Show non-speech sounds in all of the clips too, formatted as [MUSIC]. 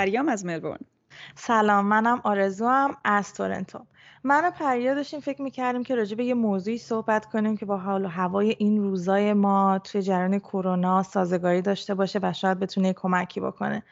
پریام از ملبورن. سلام منم آرزو هم از تورنتو. من و پریا داشتیم فکر می‌کردیم که راجع به یه موضوعی صحبت کنیم که با حال و هوای این روزای ما توی جریان کرونا سازگاری داشته باشه و شاید بتونه کمکی بکنه.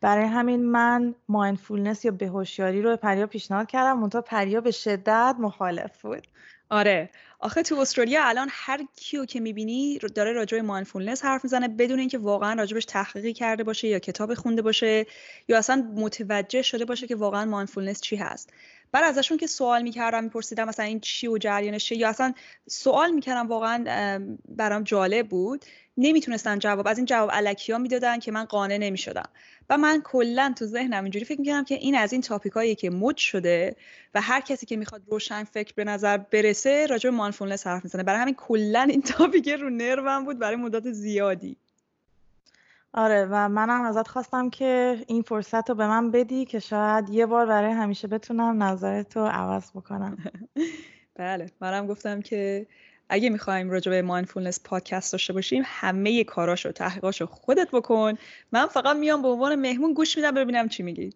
برای همین من mindfulness یا بهوشیاری رو به پریا پیشنهاد کردم منتها پریا به شدت مخالف بود. آره. آخه تو استرالیا الان هر کیو که می‌بینی داره راجع به mindfulness حرف می‌زنه بدون اینکه واقعا راجبش تحقیقی کرده باشه یا کتاب خونده باشه یا اصلا متوجه شده باشه که واقعا مایندفولنس چی هست. بعد ازشون که سوال می‌کردم میپرسیدم مثلا این چی و جریانش یا اصلا سوال می‌کردم واقعا برام جالب بود. نمی‌تونستن جواب از این جواب علکی ها می‌دادن که من قانع نمی‌شدم. و من کلا تو ذهنم اینجوری فکر می‌کردم که این از این تاپیکایی که مد شده و هر کسی که می‌خواد روشن فکر به نظر برسه راجع به مانفولنس حرف می‌زنه. برای همین کلا این تاپیک رو نروم بود برای مدت زیادی. آره و منم ازت خواستم که این فرصت رو به من بدی که شاید یه بار برای همیشه بتونم نظرت رو عوض بکنم. [LAUGHS] بله منم گفتم که اگه می‌خوایم راجع به mindfulness پادکست داشته باشیم همه کاراشو تحقیقاشو خودت بکن. من فقط میام به عنوان مهمون گوش میدم ببینم چی میگی.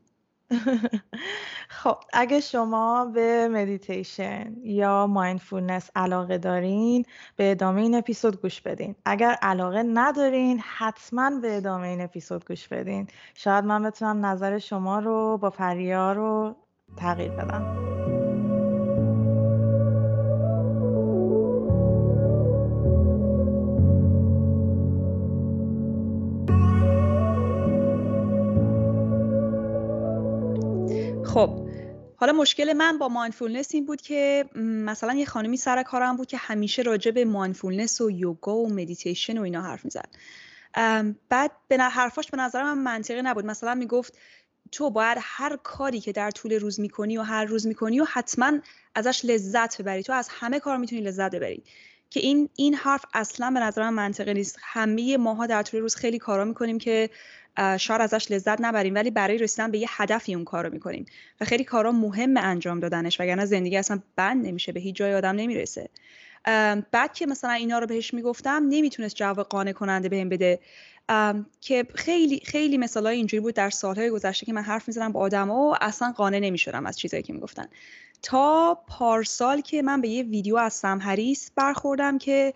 [LAUGHS] خب اگه شما به مدیتیشن یا mindfulness علاقه دارین به ادامه این اپیزود گوش بدین. اگر علاقه ندارین حتما به ادامه این اپیزود گوش بدین. شاید من بتونم نظر شما رو با پریا رو تغییر بدم. خب حالا مشکل من با mindfulness این بود که مثلا یه خانمی سر کارم بود که همیشه راجع به mindfulness و یوگا و مدیتیشن و اینا حرف می‌زد. بعد به حرفاش به نظر من منطقی نبود. مثلا می‌گفت تو باید هر کاری که در طول روز می‌کنی و هر روز می‌کنی و حتما ازش لذت ببری. تو از همه کار می‌تونی لذت ببری. که این این حرف اصلا به نظر من منطقی نیست. همه ماها در طول روز خیلی کارا می‌کنیم که شاید ازش لذت نبریم ولی برای رسیدن به یه هدفی اون کارو می‌کنیم. و خیلی کارا مهم انجام دادنش وگرنه زندگی اصلا بند نمیشه به هیچ جای آدم نمی‌رسه. بعد که مثلا اینا رو بهش می‌گفتم نمی‌تونست جواب قانع کننده بهم بده. که خیلی خیلی مثالای اینجوری بود در سالهای گذشته که من حرف می‌زنم با آدما و اصلا قانع نمی‌شدم از چیزایی که می‌گفتن. تا پارسال که من به یه ویدیو از سم هریس برخوردم که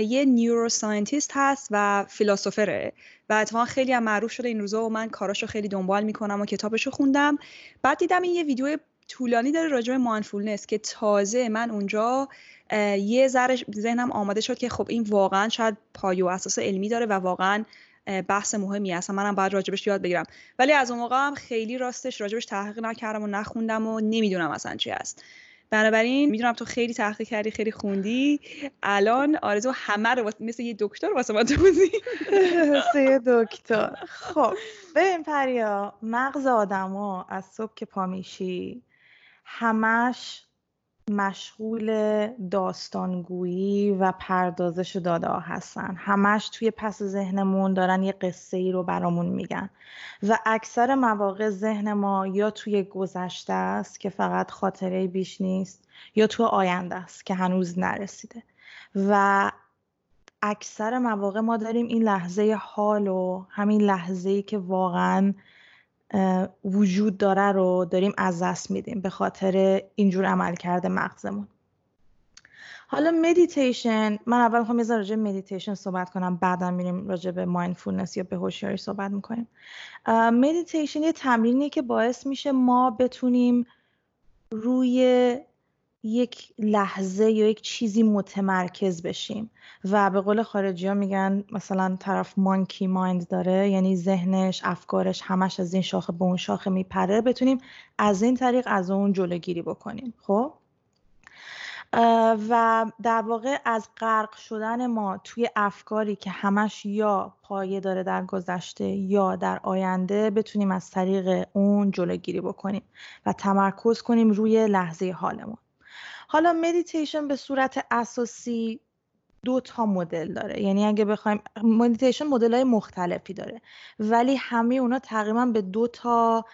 یه neuroscientist هست و philosopher ه و اتفاقا خیلی هم معروف شده این روزا و من کاراشو خیلی دنبال می‌کنم و کتابشو خوندم. بعد دیدم این یه ویدیو طولانی داره راجع به مایندفولنس که تازه من اونجا یه ذره ذهنم آماده شد که خب این واقعا شاید پایه و اساس علمی داره و واقعا بحث مهمی هست منم باید راجبش یاد بگیرم. ولی از اون موقع هم خیلی راستش راجبش تحقیق نکردم و نخوندم و نمی‌دونم اصلا چی هست. بنابراین می‌دونم تو خیلی تحقیق کردی خیلی خوندی. الان آرزو همه رو مثل یه دکتر واسه ما توضیح [LAUGHS] مثل دکتر. خب ببین پریا مغز آدما از صبح که پا میشی همش مشغول داستانگویی و پردازش داده ها هستن. همش توی پس ذهنمون دارن یه قصه ای رو برامون میگن. و اکثر مواقع ذهن ما یا توی گذشته است که فقط خاطره بیش نیست یا توی آینده است که هنوز نرسیده. و اکثر مواقع ما داریم این لحظه حال و همین لحظه ای که واقعا وجود داره رو داریم از دست میدیم به خاطر اینجور عمل کرده مغزمون. حالا مدیتیشن من اول می‌خوام یه راجع مدیتیشن صحبت کنم بعدا میریم راجع به mindfulness یا بهوشیاری صحبت می‌کنیم. مدیتیشن یه تمرینیه که باعث میشه ما بتونیم روی یک لحظه یا یک چیزی متمرکز بشیم. و به قول خارجی ها میگن مثلا طرف مانکی مایند داره یعنی ذهنش افکارش همش از این شاخه به اون شاخه میپره. بتونیم از این طریق از اون جلوگیری بکنیم. خب؟ و در واقع از غرق شدن ما توی افکاری که همش یا پایه داره در گذشته یا در آینده بتونیم از طریق اون جلوگیری بکنیم و تمرکز کنیم روی لحظه حالمون. حالا مدیتیشن به صورت اساسی دو تا مدل داره. یعنی اگه بخوایم مدیتیشن مدل های مختلفی داره. ولی همه اونا تقریبا به دو تا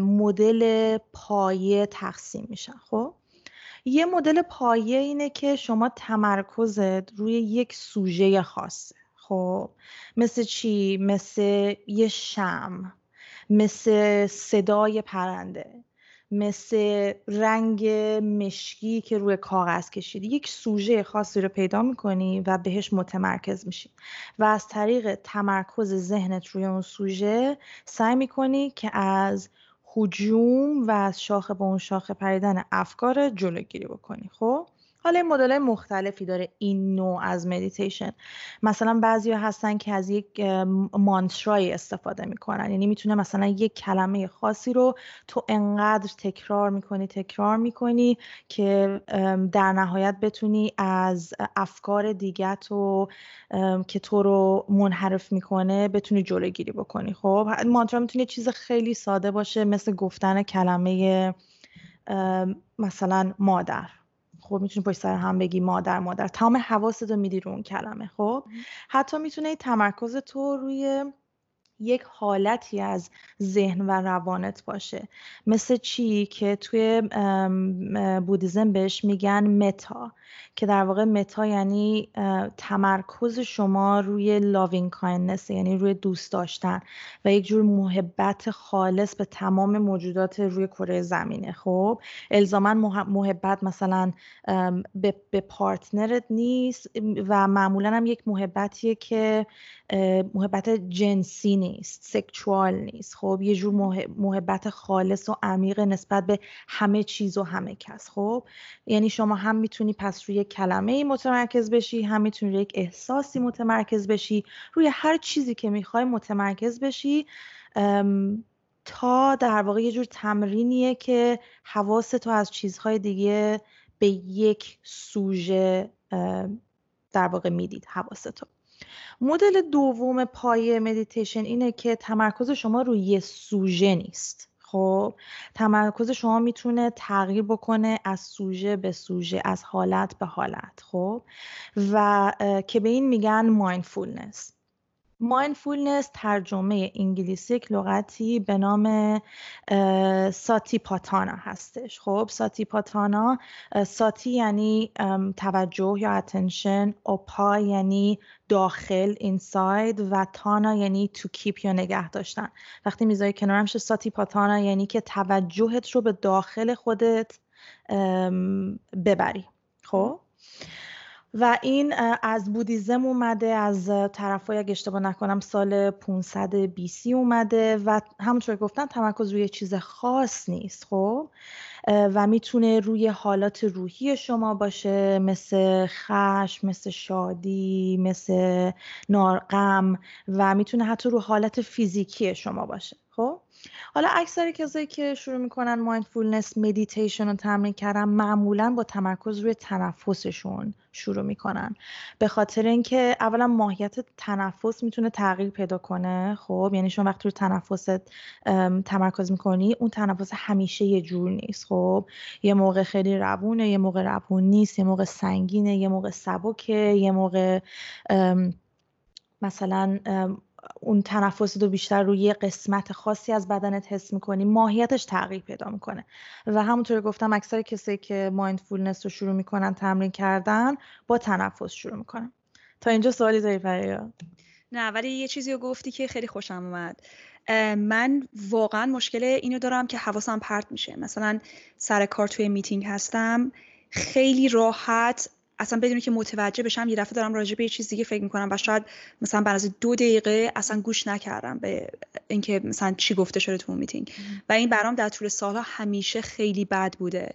مدل پایه تقسیم میشن خب؟ یه مدل پایه اینه که شما تمرکزت روی یک سوژه خاصه خب؟ مثل چی؟ مثل یه شم مثل صدای پرنده. مثل رنگ مشکی که روی کاغذ کشیدی. یک سوژه خاصی رو پیدا می‌کنی و بهش متمرکز میشی. و از طریق تمرکز ذهنت روی اون سوژه سعی می‌کنی که از حجوم و از شاخه به اون شاخه پریدن افکار جلوگیری بکنی خب؟ حالا مدل مختلفی داره این نوع از مدیتیشن مثلا بعضی هستن که از یک مانترای استفاده می‌کنن. یعنی می‌تونه مثلا یک کلمه خاصی رو تو انقدر تکرار می‌کنی تکرار می‌کنی که در نهایت بتونی از افکار دیگه تو که تو رو منحرف می‌کنه بتونی جلوگیری بکنی. خب مانترا می‌تونه چیز خیلی ساده باشه مثل گفتن کلمه مثلا مادر. خب می‌تونی پشت سر هم بگی مادر مادر. تمام حواست رو میدی رو اون کلمه خب؟ حتی می‌تونه تمرکز تو روی یک حالتی از ذهن و روانت باشه. مثل چی؟ که توی Buddhism بهش میگن metta. که در واقع metta یعنی تمرکز شما روی loving kindness یعنی روی دوست داشتن و یک جور محبت خالص به تمام موجودات روی کره زمینه. خب الزاما محبت مثلا به, به پارتنرت نیست و معمولا هم یک محبتیه که محبت جنسی نیست سکچوال نیست. خب یه جور محبت خالص و عمیق نسبت به همه چیز و همه کس. خب یعنی شما هم می‌تونی پس روی کلمه متمرکز بشی هم می‌تونی روی یک احساسی متمرکز بشی روی هر چیزی که می‌خوای متمرکز بشی تا در واقع یه جور تمرینیه که حواس تو از چیزهای دیگه به یک سوژه در واقع می‌دید حواس تو مدل دوم پایه مدیتیشن اینه که تمرکز شما روی یه سوژه نیست. خب تمرکز شما می‌تونه تغییر بکنه از سوژه به سوژه از حالت به حالت خب؟ و که به این میگن mindfulness mindfulness ترجمه انگلیسی یک لغتی به نام ساتی پاتانا هستش. خب ساتی پاتانا ساتی یعنی توجه یا attention اوپا یعنی داخل inside و تانا یعنی to keep یا نگه داشتن. وقتی می‌ذاری کنارم ساتی پاتانا یعنی که توجهت رو به داخل خودت ببری. خب؟ و این از بودیزم اومده از طرفای اگه اشتباه نکنم سال 500 BC اومده و همونطور گفتم تمرکز روی چیز خاص نیست خب؟ و می‌تونه روی حالات روحی شما باشه مثل خشم مثل شادی مثل یا غم و می‌تونه حتی رو حالت فیزیکی شما باشه. حالا اکثر کسایی که شروع می‌کنن mindfulness meditation رو تمرین کردن معمولا با تمرکز روی تنفسشون شروع می‌کنن. به خاطر اینکه اولا ماهیت تنفس می‌تونه تغییر پیدا کنه خب؟ یعنی شما وقتی رو تنفست تمرکز می‌کنی اون تنفس همیشه یه جور نیست خب؟ یه موقع خیلی روونه یه موقع روون نیست یه موقع سنگینه یه موقع سبکه یه موقع مثلا اون تنفس رو بیشتر روی قسمت خاصی از بدنت حس می‌کنی ماهیتش تغییر پیدا می‌کنه. و همونطور گفتم اکثر کسایی که مایندفولنس رو شروع می‌کنن تمرین کردن با تنفس شروع می‌کنن. تا اینجا سوالی داری فریا؟ نه ولی یه چیزی رو گفتی که خیلی خوشم اومد. من واقعا مشکل اینو دارم که حواسم پرت میشه. مثلا سر کار توی میتینگ هستم خیلی راحت اصلا بدون که متوجه بشم یه دفعه دارم راجع به یه چیز دیگه فکر می‌کنم و شاید مثلا بعد از دو دقیقه اصلا گوش نکردم به اینکه مثلا چی گفته شده تو میتینگ و این برام در طول سالها همیشه خیلی بد بوده.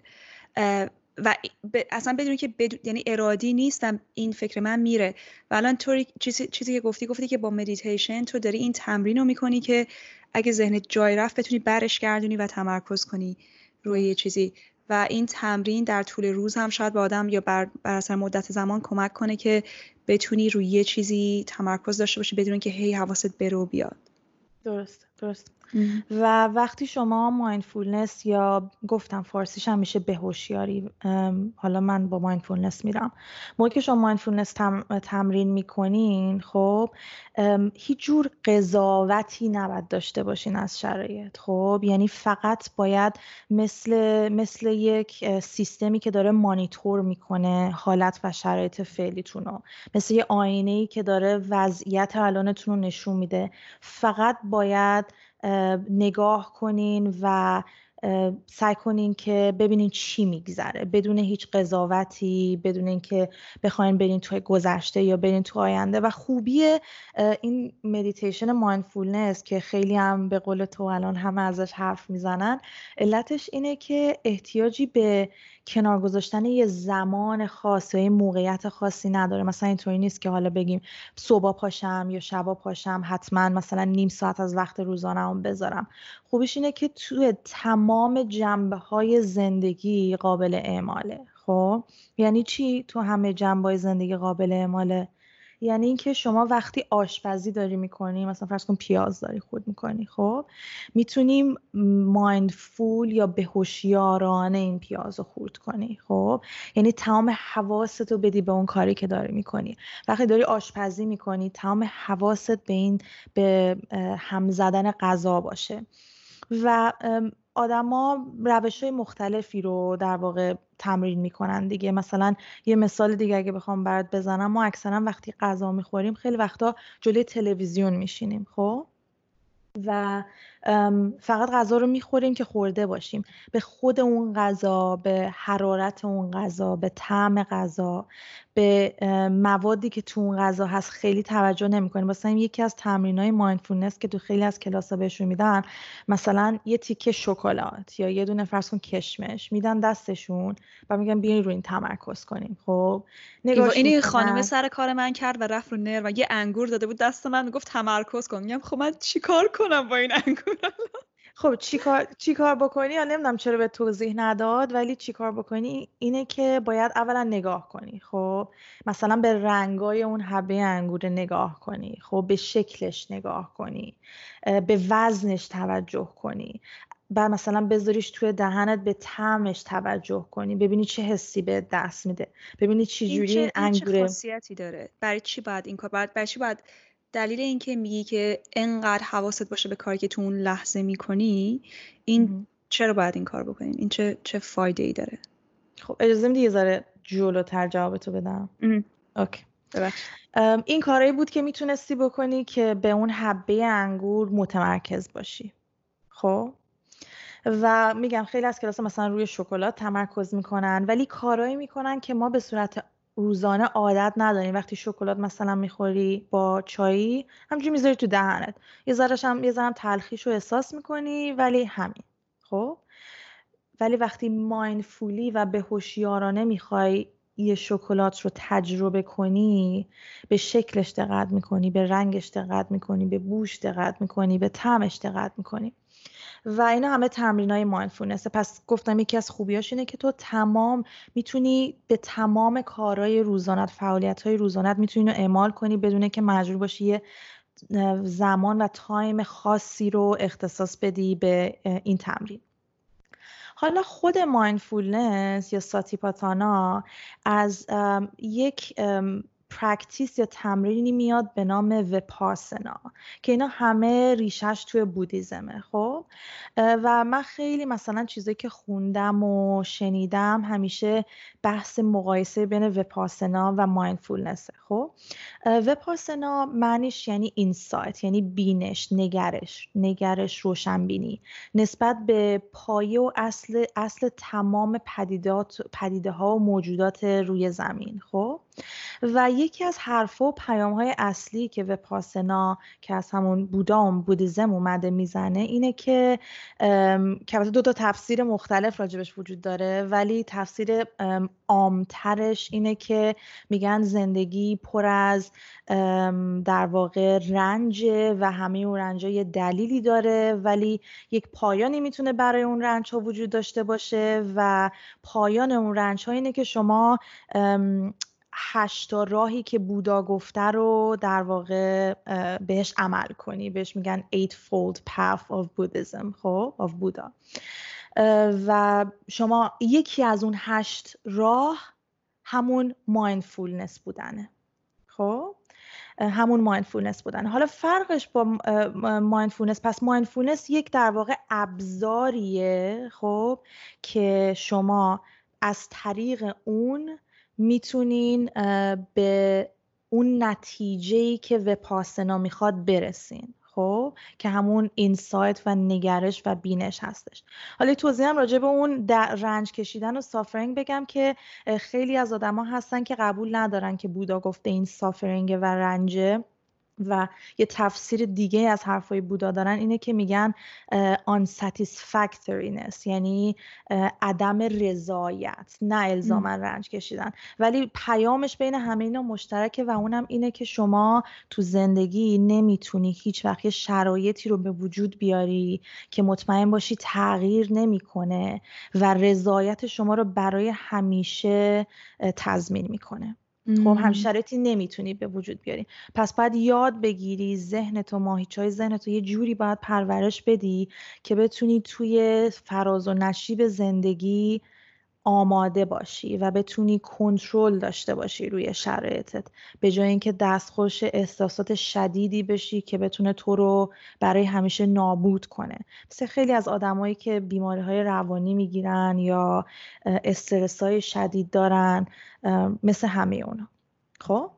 و اصلا بدون که یعنی ارادی نیستم این فکر من میره. و الان طوری چیزی, چیزی که گفتی گفتی که با مدیتیشن تو داری این تمرین رو می‌کنی که اگه ذهنت جای رفت بتونی برش گردونی و تمرکز کنی روی یه چیزی. و این تمرین در طول روز هم شاید به آدم یا بر, بر اثر مدت زمان کمک کنه که بتونی روی یه چیزی تمرکز داشته باشی بدون که هی حواست بره و بیاد. درست درست. و وقتی شما mindfulness یا گفتم فارسیش هم میشه بهوشیاری حالا من با mindfulness میرم. موقعی که شما mindfulness تمرین می‌کنین خب هیچ جور قضاوتی نباید داشته باشین از شرایط خب؟ یعنی فقط باید مثل مثل یک سیستمی که داره مانیتور می‌کنه حالت و شرایط فعلیتون رو. مثل یه آینه ای که داره وضعیت الانتون رو نشون میده. فقط باید نگاه کنین و سعی کنین که ببینین چی میگذره. بدون هیچ قضاوتی بدون اینکه بخواین برین توی گذشته یا برین تو آینده. و خوبی این مدیتیشن mindfulness که خیلی هم به قول تو الان همه ازش حرف می‌زنن علتش اینه که احتیاجی به کنار گذاشتن یه زمان خاص یا یه موقعیت خاصی نداره. مثلا اینطوری نیست که حالا بگیم صبح پاشم یا شبا پاشم حتما مثلا نیم ساعت از وقت روزانه بذارم. خوبیش اینه که توی تمام جنبه های زندگی قابل اعماله. خب؟ یعنی چی تو همه جنبه های زندگی قابل اعماله؟ یعنی اینکه شما وقتی آشپزی داری می‌کنی مثلا فرض کن پیاز داری خود می‌کنی خب؟ می‌تونیم مایندفول یا بهوشیارانه این پیاز رو خورد کنی خب؟ یعنی تمام حواست رو بدی به اون کاری که داری می‌کنی. وقتی داری آشپزی می‌کنی تمام حواست به این به هم زدن غذا باشه. و آدما روش های مختلفی رو در واقع تمرین می‌کنن دیگه. مثلا یه مثال دیگه اگه بخوام برات بزنم ما اکثرا وقتی غذا می‌خوریم خیلی وقتا جلوی تلویزیون میشینیم خب؟ و فقط غذا رو می‌خوریم که خورده باشیم. به خود اون غذا به حرارت اون غذا به طعم غذا به موادی که تو اون غذا هست خیلی توجه نمی‌کنیم. مثلا یکی از تمرین های مایندفولنس که تو خیلی از کلاس ها بهشون میدن مثلا یه تیکه شکلات یا یه دونه فرض کن کشمش میدن دستشون و میگن بیاین رو این تمرکز کنیم. خب؟ نگاه این خانم سر کار من کرد و رفت رو نر و یه انگور داده بود. دست من گفت تمرکز کن. میگم خب من چیکار کنم با این انگور؟ خب چیکار چیکار بکنی؟ یا نمی‌دونم چرا به توضیح نداد ولی چیکار بکنی؟ اینه که باید اولا نگاه کنی. خب مثلا به رنگای اون حبه انگور نگاه کنی. خب به شکلش نگاه کنی. به وزنش توجه کنی. بعد مثلا بذاریش توی دهنت به طعمش توجه کنی. ببینی چه حسی به دست میده. ببینی چی جوری این انگوره چه خاصیتی داره؟ برای چی باید این کار برای چی باید دلیل اینکه میگی که انقدر حواست باشه به کاری که تو اون لحظه می‌کنی این چرا باید این کار بکنین؟ این چه چه فایده ای داره؟ خب اجازه میدی یه ذره جلوتر جواب تو بدم اوکی. این کارایی بود که می‌تونستی بکنی که به اون حبه انگور متمرکز باشی. خب؟ و میگم خیلی از کلاس مثلا روی شکلات تمرکز می‌کنن ولی کارایی می‌کنن که ما به صورت روزانه عادت نداریم وقتی شکلات مثلا می‌خوری با چایی همجوری می‌ذاری تو دهنت. یه ذرهش هم یه ذرم تلخیش رو احساس می‌کنی ولی همین. خب؟ ولی وقتی مایندفولی و به هوشیارانه می‌خوای یه شکلات رو تجربه کنی به شکلش دقت می‌کنی به رنگش دقت می‌کنی به بوش دقت می‌کنی به طعمش دقت می‌کنی. و اینا همه تمرین های مایندفولنس پس گفتم یکی از خوبیاش اینه که تو تمام می‌تونی به تمام کارهای روزانت فعالیت های روزانت می‌تونی رو اعمال کنی بدون که مجبور باشی یه زمان و تایم خاصی رو اختصاص بدی به این تمرین. حالا خود mindfulness یا ساتیپاتانا از یک practice یا تمرینی میاد به نام وپاسنا که اینا همه ریشش توی بودیزمه خب؟ و من خیلی مثلا چیزایی که خوندم و شنیدم همیشه بحث مقایسه بین وپاسنا و مایندفولنسه خب؟ وپاسنا معنیش یعنی اینسایت یعنی بینش نگرش نگرش روشنبینی. نسبت به پایه و اصل اصل تمام پدیدات پدیده ها و موجودات روی زمین خب؟ و یکی از حرف و پیام های اصلی که وپاسنا که از همون بودام بودیزم اومده می‌زنه اینه که که دو تا تفسیر مختلف راجبش وجود داره ولی تفسیر عامترش اینه که میگن زندگی پر از در واقع رنج و همه اون رنج یه دلیلی داره ولی یک پایانی می‌تونه برای اون رنج ها وجود داشته باشه و پایان اون رنج ها اینه که شما هشتا راهی که بودا گفته رو در واقع بهش عمل کنی. بهش میگن eightfold path of Buddhism خب of بودا و شما یکی از اون هشت راه همون mindfulness بودنه. خب؟ همون mindfulness بودن حالا فرقش با mindfulness پس mindfulness یک در واقع ابزاریه خب که شما از طریق اون می‌تونین به اون نتیجه که وپاسنا می‌خواد برسین خب؟ که همون insight و نگرش و بینش هستش. حالا توضیح هم راجع به اون رنج کشیدن و suffering بگم که خیلی از آدما هستن که قبول ندارن که بودا گفته این suffering و رنجه. و یه تفسیر دیگه از حرفای بودا دارن اینه که میگن unsatisfactoriness یعنی عدم رضایت نه الزاما رنج کشیدن. ولی پیامش بین همه اینا مشترکه و اونم اینه که شما تو زندگی نمی‌تونی هیچ وقت شرایطی رو به وجود بیاری که مطمئن باشی تغییر نمی‌کنه و رضایت شما رو برای همیشه تضمین می‌کنه. خب هم شرایطی نمی‌تونی به وجود بیاری. پس باید یاد بگیری ذهن تو ماهیچای ذهن تو یه جوری باید پرورش بدی که بتونی توی فراز و نشیب زندگی آماده باشی و بتونی کنترل داشته باشی روی شرایطت. به جای اینکه دستخوش احساسات شدیدی بشی که بتونه تو رو برای همیشه نابود کنه. مثل خیلی از آدمایی که بیماری های روانی می‌گیرن یا استرس های شدید دارن مثل همه اونا. خب؟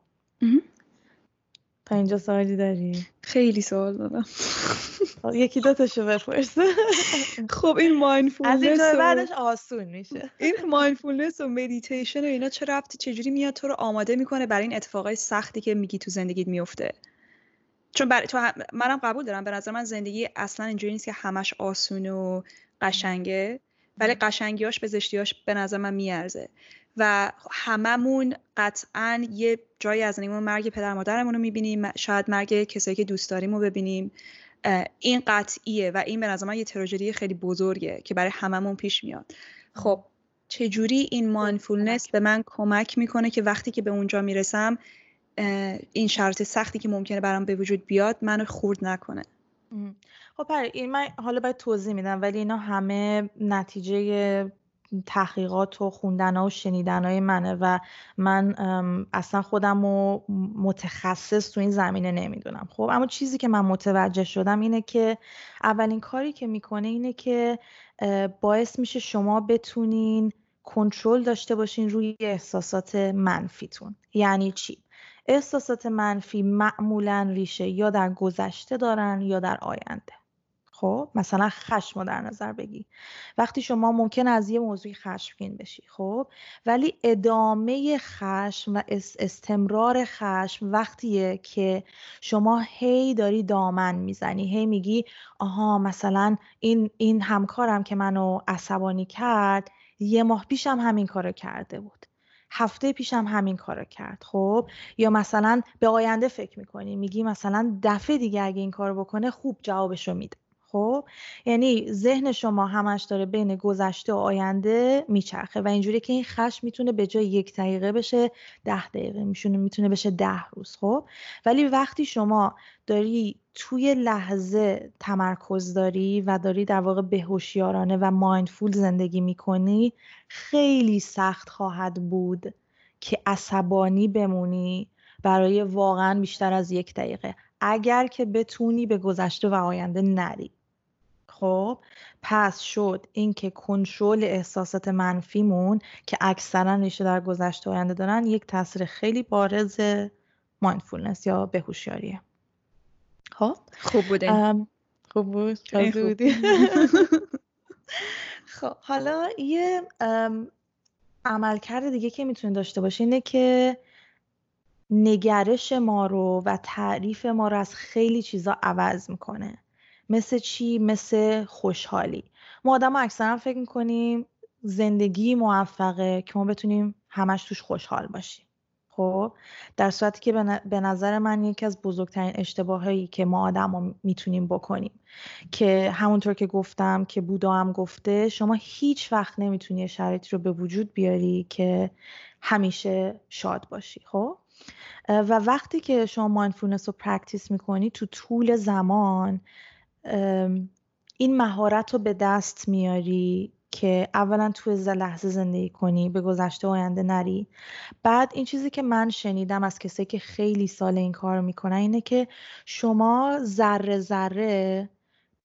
تا اینجا سوالی داری؟ خیلی سوال دارم یکی دو تاشو بپرسه خب این mindfulness از اینجا بعدش آسون میشه. این mindfulness و مدیتیشن و اینا چه ربطی چجوری میاد تو رو آماده می‌کنه برای این اتفاقای سختی که میگی تو زندگیت میفته چون برای تو منم قبول دارم به نظر من زندگی اصلا اینجوری نیست که همش آسون و قشنگه ولی قشنگیاش به زشتیاش به نظر من میارزه. و هممون قطعا یه جایی از زندگیمون مرگ پدر مادرمون رو می‌بینیم. شاید مرگ کسایی که دوست داریم رو ببینیم. این قطعیه و این به نظر من یه تراژدی خیلی بزرگه که برای هممون پیش میاد. خب چجوری این مایندفولنس به من کمک می‌کنه که وقتی که به اونجا می‌رسم این شرط سختی که ممکنه برام به وجود بیاد منو خورد نکنه؟ خب این من حالا باید توضیح میدم ولی اینا همه نتیجه تحقیقات و خوندن و شنیدن های منه و من اصلا خودم رو متخصص تو این زمینه نمی‌دونم. خب اما چیزی که من متوجه شدم اینه که اولین کاری که می‌کنه اینه که باعث میشه شما بتونین کنترل داشته باشین روی احساسات منفیتون. یعنی چی؟ احساسات منفی معمولا ریشه یا در گذشته دارن یا در آینده. خب؟ مثلا خشم رو در نظر بگی وقتی شما ممکن از یه موضوعی خشمگین بشی خب؟ ولی ادامه خشم و استمرار خشم وقتیه که شما هی داری دامن می‌زنی. هی میگی آها مثلا این این همکارم که منو عصبانی کرد یه ماه پیشم همین کارو کرده بود. هفته پیشم همین کارو کرد. خب؟ یا مثلا به آینده فکر می‌کنی. میگی مثلا دفعه دیگه اگه این کارو بکنه خوب جوابشو میده. خب؟ یعنی ذهن شما همش داره بین گذشته و آینده میچرخه و اینجوری که این خشم می‌تونه به جای یک دقیقه بشه ده دقیقه میشونه می‌تونه بشه ده روز خب؟ ولی وقتی شما داری توی لحظه تمرکز داری و داری در واقع بهوشیارانه و مایندفول زندگی می‌کنی خیلی سخت خواهد بود که عصبانی بمونی برای واقعا بیشتر از یک دقیقه. اگر که بتونی به گذشته و آینده نری. خب پس شد اینکه کنترل احساسات منفیمون که اکثرا ریشه در گذشته آینده دارن یک تاثیر خیلی بارز مایندفولنس یا بهوشیاریه. خب؟ خوب بوده. خوب بود. [LAUGHS] خب حالا یه عملکرد دیگه که می‌تونه داشته باشه اینه که نگرش ما رو و تعریف ما رو از خیلی چیزا عوض می‌کنه. مثل چی؟ مثل خوشحالی. ما آدم اکثرا فکر می‌کنیم زندگی موفقه که ما بتونیم همش توش خوشحال باشیم. خب؟ در صورتی که به نظر من یکی از بزرگترین اشتباهایی که ما آدم می‌تونیم بکنیم. که همونطور که گفتم که بودا هم گفته شما هیچ وقت نمی‌تونی شرایطی رو به وجود بیاری که همیشه شاد باشی. خب؟ و وقتی که شما mindfulness رو practice می‌کنی تو طول زمان این مهارت رو به دست میاری که اولا تو لحظه زندگی کنی به گذشته آینده نری. بعد این چیزی که من شنیدم از کسایی که خیلی سال این کار می‌کنن اینه که شما ذره ذره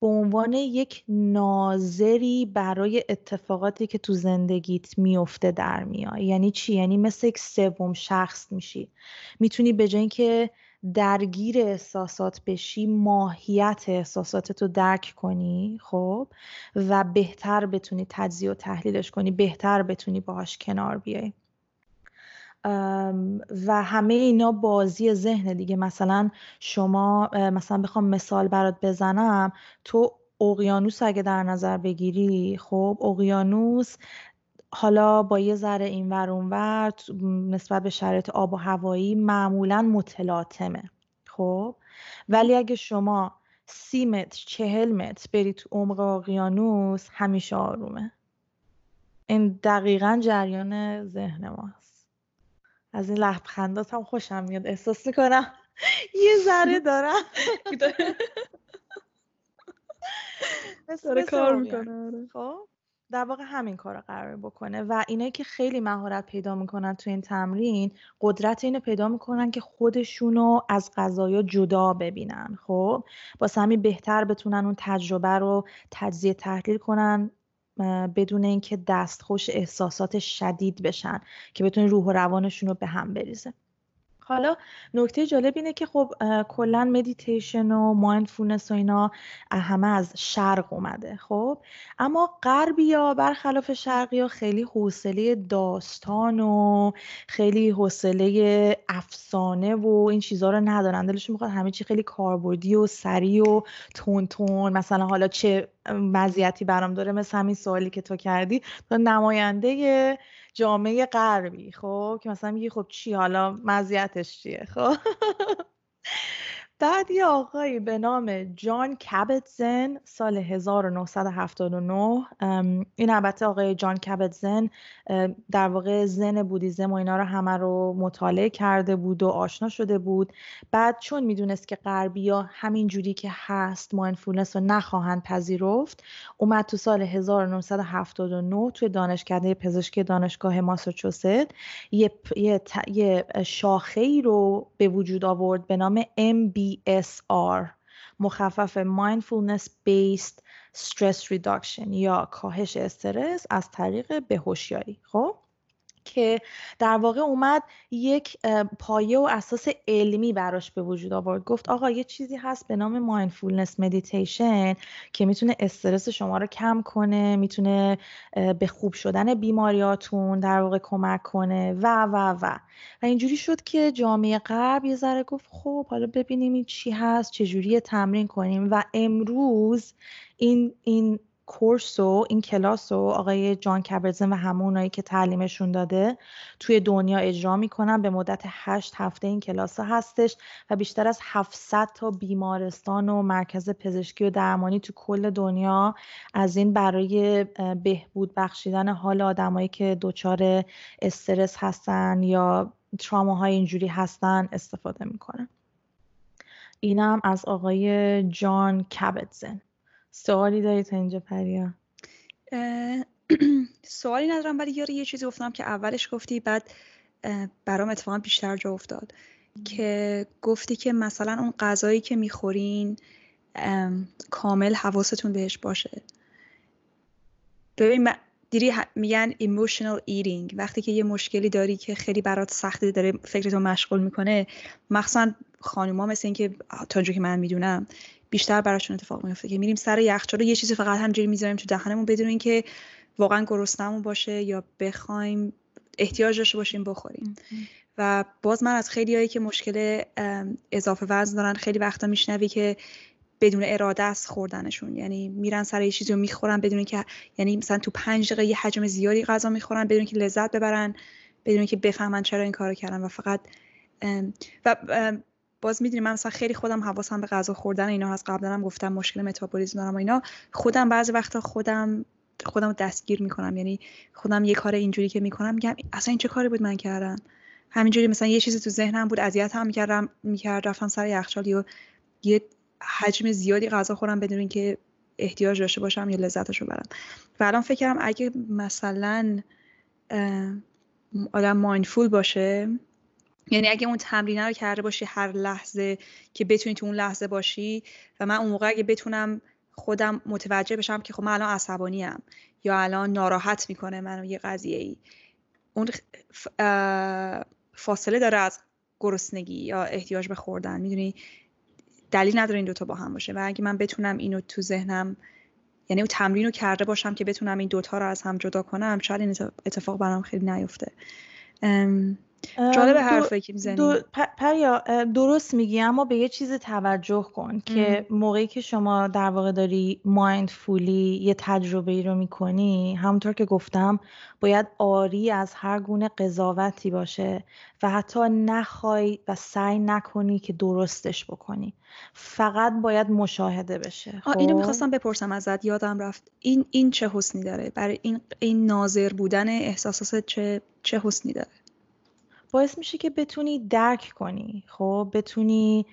به عنوان یک ناظری برای اتفاقاتی که تو زندگیت میفته در میای یعنی چی؟ یعنی مثل یک سوم شخص میشی. می‌تونی به جای اینکه درگیر احساسات بشی ماهیت احساساتت رو درک کنی خب؟ و بهتر بتونی تجزیه و تحلیلش کنی بهتر بتونی باهاش کنار بیای. و همه اینا بازی ذهن دیگه. مثلا شما مثلا بخوام مثال برات بزنم. تو اقیانوس اگه در نظر بگیری خب؟ اقیانوس حالا با یه ذره این ور ور نسبت به شرایط آب و هوایی معمولا متلاطمه. خب؟ ولی اگه شما سی متر چهل متر بری تو عمق اقیانوس همیشه آرومه. این دقیقا جریان ذهن ماست. از این لبخندات هم خوشم میاد احساس می‌کنم [LAUGHS] یه ذره دارم. [LAUGHS] داره کار می‌کنه آره. خب؟ در واقع همین کار رو قرار بکنه و اینایی که خیلی مهارت پیدا می‌کنن تو این تمرین قدرت اینو پیدا می‌کنن که خودشونو از غذایا جدا ببینن. خب با همین بهتر بتونن اون تجربه رو تجزیه تحلیل کنن بدون اینکه دستخوش احساسات شدید بشن که بتونن روح و روانشون رو به هم بریزه. حالا نکته جالب اینه که خب کلا مدیتیشن و mindfulness و اینا همه از شرق اومده خب؟ اما غربی ها برخلاف شرقی ها خیلی حوصله داستان و خیلی حوصله افسانه و این چیزها رو ندارن. دلشون می‌خواد همه چی خیلی کاربردی و سریع و تون تون. مثلا حالا چه مزیتی برام داره مثل همین سوالی که تو کردی. تو نماینده جامعه غربی خب؟ که مثلا میگی خب چی؟ حالا مزیتش چیه؟ خب؟ بعد یه آقایی به نام جان کبتزن سال 1979 این البته آقای جان کبتزن در واقع زن بودیزم و اینا رو همه رو مطالعه کرده بود و آشنا شده بود. بعد چون می‌دونست که غربی ها همین جوری که هست ماینفولنس رو نخواهند پذیرفت اومد تو سال 1979 توی دانشکده پزشکی دانشگاه ماساچوست. یه, یه, یه شاخه رو به وجود آورد به نام MB MBSR مخفف Mindfulness Based Stress Reduction یا کاهش استرس از طریق بهوشیاری خب که در واقع اومد یک پایه و اساس علمی براش به وجود آورد. گفت آقا یه چیزی هست به نام mindfulness meditation که می‌تونه استرس شما رو کم کنه می‌تونه به خوب شدن بیماریاتون در واقع کمک کنه و و و. و اینجوری شد که جامعه غرب یه ذره گفت خب حالا ببینیم این چی هست چجوری تمرین کنیم. و امروز این این کورس و این کلاس و آقای جان کبرزن و همونایی که تعلیمشون داده توی دنیا اجرا می‌کنن. به مدت هشت هفته این کلاس هستش و بیشتر از 700 تا بیمارستان و مرکز پزشکی و درمانی تو کل دنیا از این برای بهبود بخشیدن حال آدمایی که دچار استرس هستن یا تراماهای اینجوری هستن استفاده می‌کنن. اینم از آقای جان کبتزن سوالی داری تا اینجا پریا؟ [CLEARS THROAT] سوالی ندارم ولی یاره یه چیزی گفتم که اولش گفتی بعد برام اتفاقا بیشتر جا افتاد. که گفتی که مثلا اون غذایی که می‌خورین کامل حواستون بهش باشه. ببین دیری میگن emotional eating. وقتی که یه مشکلی داری که خیلی برات سختی داره فکرتو مشغول می‌کنه مخصوصا خانوما مثل اینکه تا که من می‌دونم بیشتر براشون اتفاق میفته که میریم سر یخچال یه چیزی فقط همجوری می‌ذاریم تو دهنمون بدون اینکه واقعا گرسنمون باشه یا بخوایم احتیاج داشته باشیم بخوریم. و باز من از خیلی هایی که مشکل اضافه وزن دارن خیلی وقتا میشنوی که بدون اراده است خوردنشون یعنی میرن سر یه چیزی رو می‌خورن بدون که یعنی مثلا تو پنج دقیقه یه حجم زیادی غذا می‌خورن بدون که لذت ببرن بدون که بفهمن چرا این کارو کردن و فقط و باز می‌دونی من مثلا خیلی خودم حواسم به غذا خوردن اینا هست. قبلا هم گفتم مشکل متابولیسم دارم و اینا. خودم بعضی وقتا خودم خودم دستگیر می‌کنم. یعنی خودم یه کار اینجوری که می‌کنم میگم اصلا این چه کاری بود من کردم؟ همینجوری مثلا یه چیزی تو ذهنم بود اذیت هم می‌کردم می‌کرد رفتم سر یخچال یا یه حجم زیادی غذا خورم بدون اینکه احتیاج داشته باشم یا لذتش رو برم. و الان فکر اگه مثلا آدم مایندفول باشه یعنی اگه اون تمرینه رو کرده باشی هر لحظه که بتونی تو اون لحظه باشی و من اون موقع اگه بتونم خودم متوجه بشم که خب من الان عصبانی ام یا الان ناراحت می‌کنه منو یه قضیه ای اون فاصله داره از گرسنگی یا احتیاج به خوردن. می‌دونی؟ دلیل نداره این دوتا با هم باشه. و اگه من بتونم اینو تو ذهنم یعنی اون تمرین رو کرده باشم که بتونم این دوتا رو از هم جدا کنم شاید این اتفاق برام خیلی نیفته. جالب حرفی که می‌زنی. پریا درست میگی اما به یه چیز توجه کن که موقعی که شما در واقع داری مایندفولی یه تجربه ای رو می‌کنی همونطور که گفتم باید آری از هر گونه قضاوتی باشه و حتی نخوای و سعی نکنی که درستش بکنی. فقط باید مشاهده بشه خب؟ اینو می‌خواستم بپرسم ازت یادم رفت. این این چه حسنی داره؟ برای این این ناظر بودن احساسات چه چه حسنی داره؟ باعث میشه که بتونی درک کنی خب؟ بتونی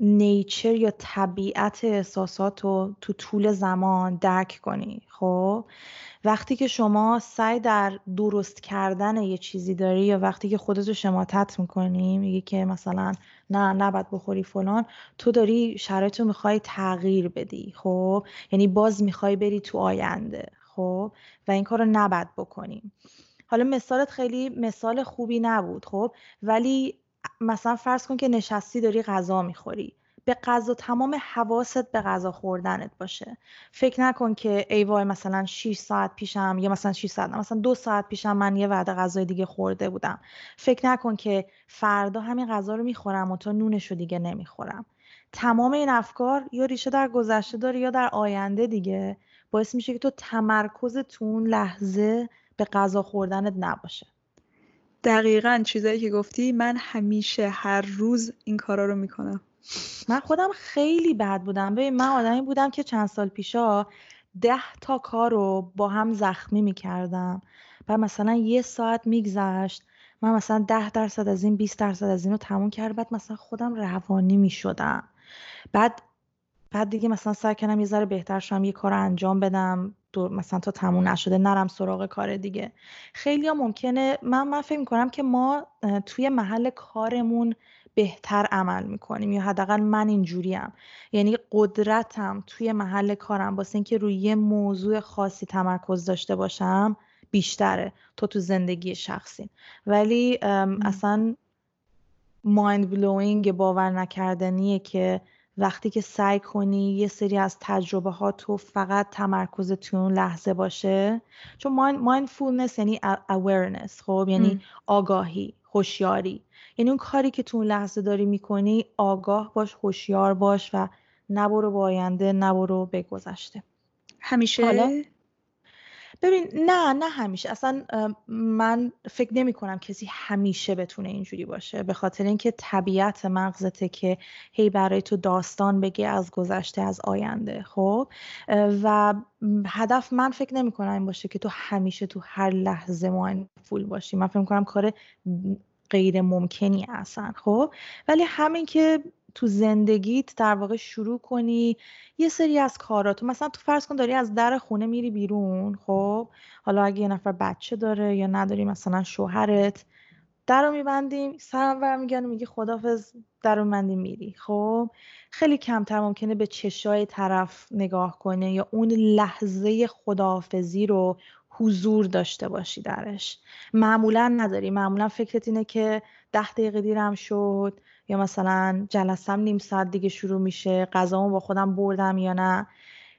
نیچر یا طبیعت احساسات رو تو طول زمان درک کنی خب؟ وقتی که شما سعی در درست کردن یه چیزی داری یا وقتی که خودتو شماتت می‌کنی میگی که مثلا نه نباید بخوری فلان تو داری شرایط رو می‌خوای تغییر بدی خب؟ یعنی باز می‌خوای بری تو آینده خب؟ و این کار رو نباید بکنیم حالا مثالت خیلی مثال خوبی نبود خب؟ ولی مثلا فرض کن که نشستی داری غذا می‌خوری. به غذا تمام حواست به غذا خوردنت باشه. فکر نکن که ای وای مثلا 6 ساعت پیشم یا مثلا 6 ساعت مثلا دو ساعت پیشم من یه وعده غذای دیگه خورده بودم. فکر نکن که فردا همین غذا رو می‌خورم و تو نونش رو دیگه نمی‌خورم. تمام این افکار یا ریشه در گذشته داره یا در آینده دیگه. باعث میشه که تو تمرکز تو اون لحظه به غذا خوردنت نباشه. دقیقا چیزایی که گفتی من همیشه هر روز این کارا رو می‌کنم. من خودم خیلی بد بودم. ببین من آدمی بودم که چند سال پیشا ده تا کار رو با هم زخمی می‌کردم. و مثلا یه ساعت میگذشت من مثلا ده درصد از این 20 درصد از این رو تموم کرد بعد مثلا خودم روانی می‌شدم. بعد بعد دیگه مثلا سعی کردم یه ذره بهتر شم یه کار انجام بدم. مثلا تا تموم نشده نرم سراغ کار دیگه. خیلی ها ممکنه من من فکر می‌کنم که ما توی محل کارمون بهتر عمل می‌کنیم یا حداقل من اینجوریم. یعنی قدرتم توی محل کارم واسه اینکه روی یه موضوع خاصی تمرکز داشته باشم بیشتره تو تو زندگی شخصی ولی اصلا مایند بلوینگ باور نکردنیه که وقتی که سعی کنی یه سری از تجربه ها تو فقط تمرکز تو اون لحظه باشه چون مایندفولنس یعنی awareness خب؟ یعنی آگاهی هوشیاری. یعنی اون کاری که تو اون لحظه داری می‌کنی آگاه باش هوشیار باش و نبرو به آینده نبرو به گذشته. همیشه ببین نه نه همیشه. اصلا من فکر نمی کنم کسی همیشه بتونه اینجوری باشه. به خاطر اینکه طبیعت مغزته که هی برای تو داستان بگه از گذشته از آینده خب؟ و هدف من فکر نمی کنم این باشه که تو همیشه تو هر لحظه فول باشی. من فکر کنم کار غیر ممکنی اصلا خب؟ ولی همین که تو زندگیت در واقع شروع کنی یه سری از کارات مثلا تو فرض کن داری از در خونه میری بیرون خب؟ حالا اگه یه نفر بچه داره یا نداری مثلا شوهرت در رو میبندیم سرم میگن میگی خدافز در رو میبندیم میری خب؟ خیلی کمتر ممکنه به چشای طرف نگاه کنه یا اون لحظه خداحافظی رو حضور داشته باشی درش. معمولا نداری. معمولا فکرت اینه که ده دقیقه دیرم شد یا مثلا جلسم نیم ساعت دیگه شروع میشه غذامو با خودم بردم یا نه.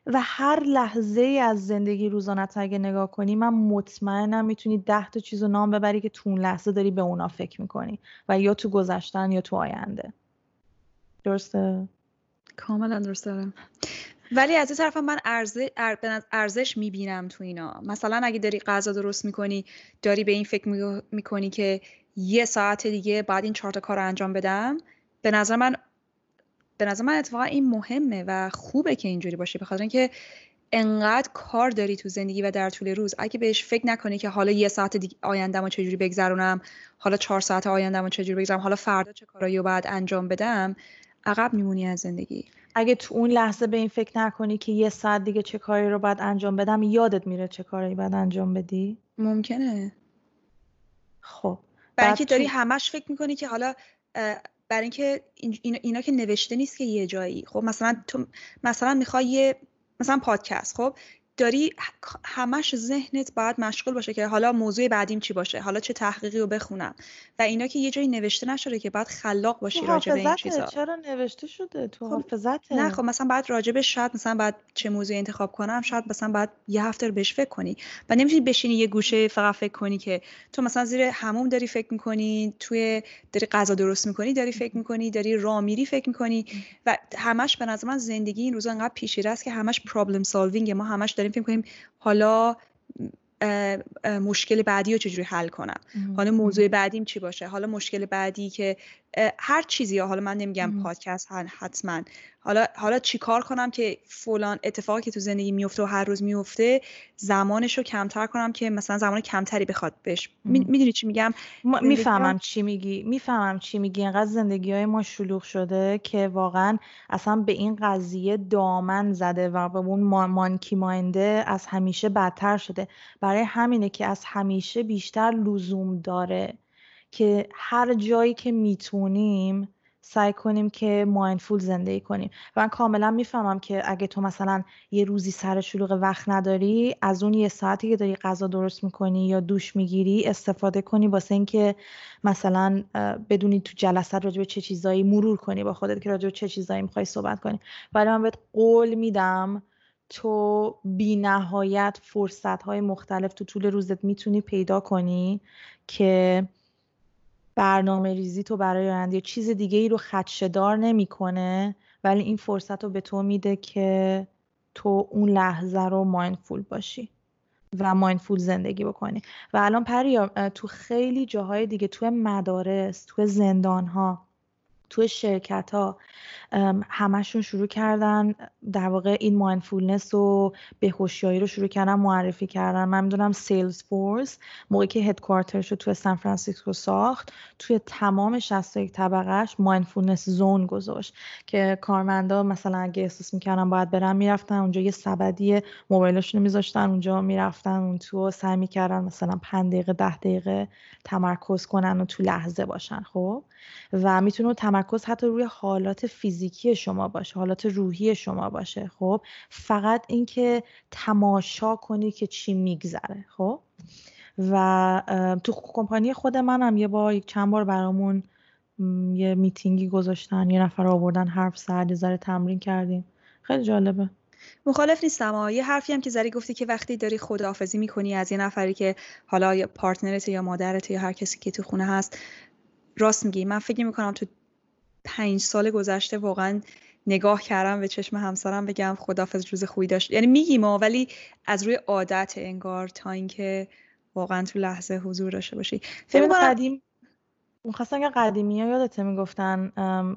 و هر لحظه از زندگی روزانت اگه نگاه کنی من مطمئنم می‌تونی ده تا چیز رو نام ببری که تو اون لحظه داری به اونا فکر می‌کنی و یا تو گذشتن یا تو آینده. درسته؟ کاملا درست دارم ولی از این طرف من ارزش, ارزش می‌بینم تو اینا. مثلا اگه داری غذا درست می‌کنی داری به این فکر می‌کنی که یه ساعت دیگه بعد این چهار تا کار رو انجام بدم به نظر من به نظر من اتفاقا این مهمه و خوبه که اینجوری باشه. به خاطر اینکه انقدر کار داری تو زندگی و در طول روز. اگه بهش فکر نکنی که حالا یه ساعت دیگه آیندهمو چجوری بگذرونم حالا چهار ساعت آیندهمو چجوری بگذرونم حالا فردا چه کارایی رو باید انجام بدم عقب میمونی از زندگی. اگه تو اون لحظه به این فکر نکنی که یه ساعت دیگه چه کاری رو باید انجام بدم یادت میره چه کاری باید انجام بدی؟ ممکنه. خب. برای اینکه داری همش فکر می‌کنی که حالا برای اینکه اینا, اینا که نوشته نیست که یه جایی. خب مثلا تو مثلا می‌خوای یه مثلا پادکست. خب داری همش ذهنت باید مشغول باشه که حالا موضوع بعدیم چی باشه حالا چه تحقیقی رو بخونم و اینا که یه جایی نوشته نشده که باید خلاق باشی راجع به این چیزا. چرا نوشته شده؟ تو خب حافظته؟ نه خب مثلا بعد راجع به شاید مثلا بعد چه موضوعی انتخاب کنم شاید مثلا بعد یه هفته رو بهش فکر کنی و نمی‌تونی بشینی یه گوشه فقط فکر کنی که تو مثلا زیر هموم داری فکر می‌کنی توی داری غذا درست می‌کنی داری فکر می‌کنی داری راه میری فکر می‌کنی و همش به نظر من زندگی این روزا انقدر پیشیره است که همش پرابلم سالوینگ ما همش داریم فکر کنیم حالا مشکل بعدی رو چجوری حل کنم؟ حالا موضوع بعدیم چی باشه؟ حالا مشکل بعدی که هر چیزی حالا من نمیگم پادکست حتما حالا حالا چیکار کنم که فلان اتفاقی که تو زندگی میفته و هر روز میفته زمانش رو کمتر کنم که مثلا زمان کمتری بخواد بهش. می‌دونی چی میگم؟ می‌فهمم چی میگی می‌فهمم چی میگی. اینقدر زندگی های ما شلوغ شده که واقعا اصلا به این قضیه دامن زده و به اون مانکی ماینده از همیشه بدتر شده. برای همینه که از همیشه بیشتر لزوم داره که هر جایی که می‌تونیم سعی کنیم که مایندفول زندگی کنیم. و من کاملا می‌فهمم که اگه تو مثلا یه روزی سر شلوغ وقت نداری از اون یه ساعتی که داری غذا درست می‌کنی یا دوش می‌گیری استفاده کنی واسه اینکه مثلا بدونی تو جلسه راجع به چه چیزایی مرور کنی با خودت که راجع به چه چیزایی می‌خوای صحبت کنی. ولی من بهت قول میدم تو بی نهایت فرصت های مختلف تو طول روزت می‌تونی پیدا کنی که برنامه ریزی تو برای آینده چیز دیگه ای رو خدشدار نمی‌کنه ولی این فرصت رو به تو میده که تو اون لحظه رو مایندفول باشی و mindful زندگی بکنی. و الان پریا تو خیلی جاهای دیگه تو مدارس تو زندان ها تو شرکت ها همشون شروع کردن در واقع این mindfulness و بهوشیاری رو شروع کردن معرفی کردن. من می‌دونم Salesforce موقعی که headquarter ش رو تو سان فرانسیسکو ساخت توی تمام 61 طبقهش mindfulness zone گذاشت که کارمندا مثلا اگه احساس می‌کردن باید برن می‌رفتن. اونجا یه سبدی موبایلشون رو میذاشتن اونجا می‌رفتن. اون تو سعی می‌کردن مثلا 5 دقیقه 10 دقیقه تمرکز کنن و تو لحظه باشن خب؟ و می‌تونه تمرکز حتی روی حالات فیزیکی شما باشه حالات روحی شما باشه خب؟ فقط اینکه تماشا کنی که چی میگذره خب؟ و تو کمپانی خود منم یه بار چند بار برامون یه میتینگی گذاشتن یه نفر آوردن حرف زد یه ذره تمرین کردیم. خیلی جالبه. مخالف نیستم یه حرفی هم که زری گفتی که وقتی داری خداحافظی می‌کنی از یه نفری که حالا یا پارتنرت یا مادرت یا هر کسی که تو خونه هست راست میگی. من فکر می‌کنم تو پنج سال گذشته واقعا نگاه کردم به چشم همسرم بگم خدافز روز خوبی داشت. یعنی میگیم ما ولی از روی عادت انگار تا اینکه واقعا تو لحظه حضور داشته باشی. فکر قدیم می‌خواستم که قدیمی ها یادته می‌گفتن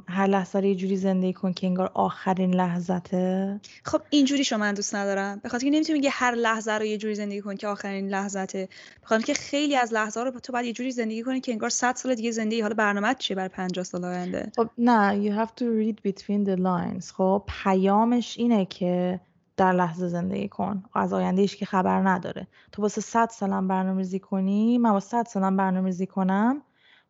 هر لحظه رو یه جوری زندگی کن که انگار آخرین لحظته؟ خب اینجوری شما من دوست ندارم. به خاطر که نمی‌تونی میگه هر لحظه رو یه جوری زندگی کن که آخرین لحظته. به خاطر که خیلی از لحظه رو تو باید یه جوری زندگی کنی که انگار 100 سال دیگه زندگی حالا برنامه چیه برای 50 سال آینده؟ خب نه you have to read between the lines. خب پیامش اینه که در لحظه زندگی کن. از آینده که خبر نداره. تو واسه 100 سالم برنامه‌ریزی کنی من واسه 100 سالم برنامه‌ریزی کنم.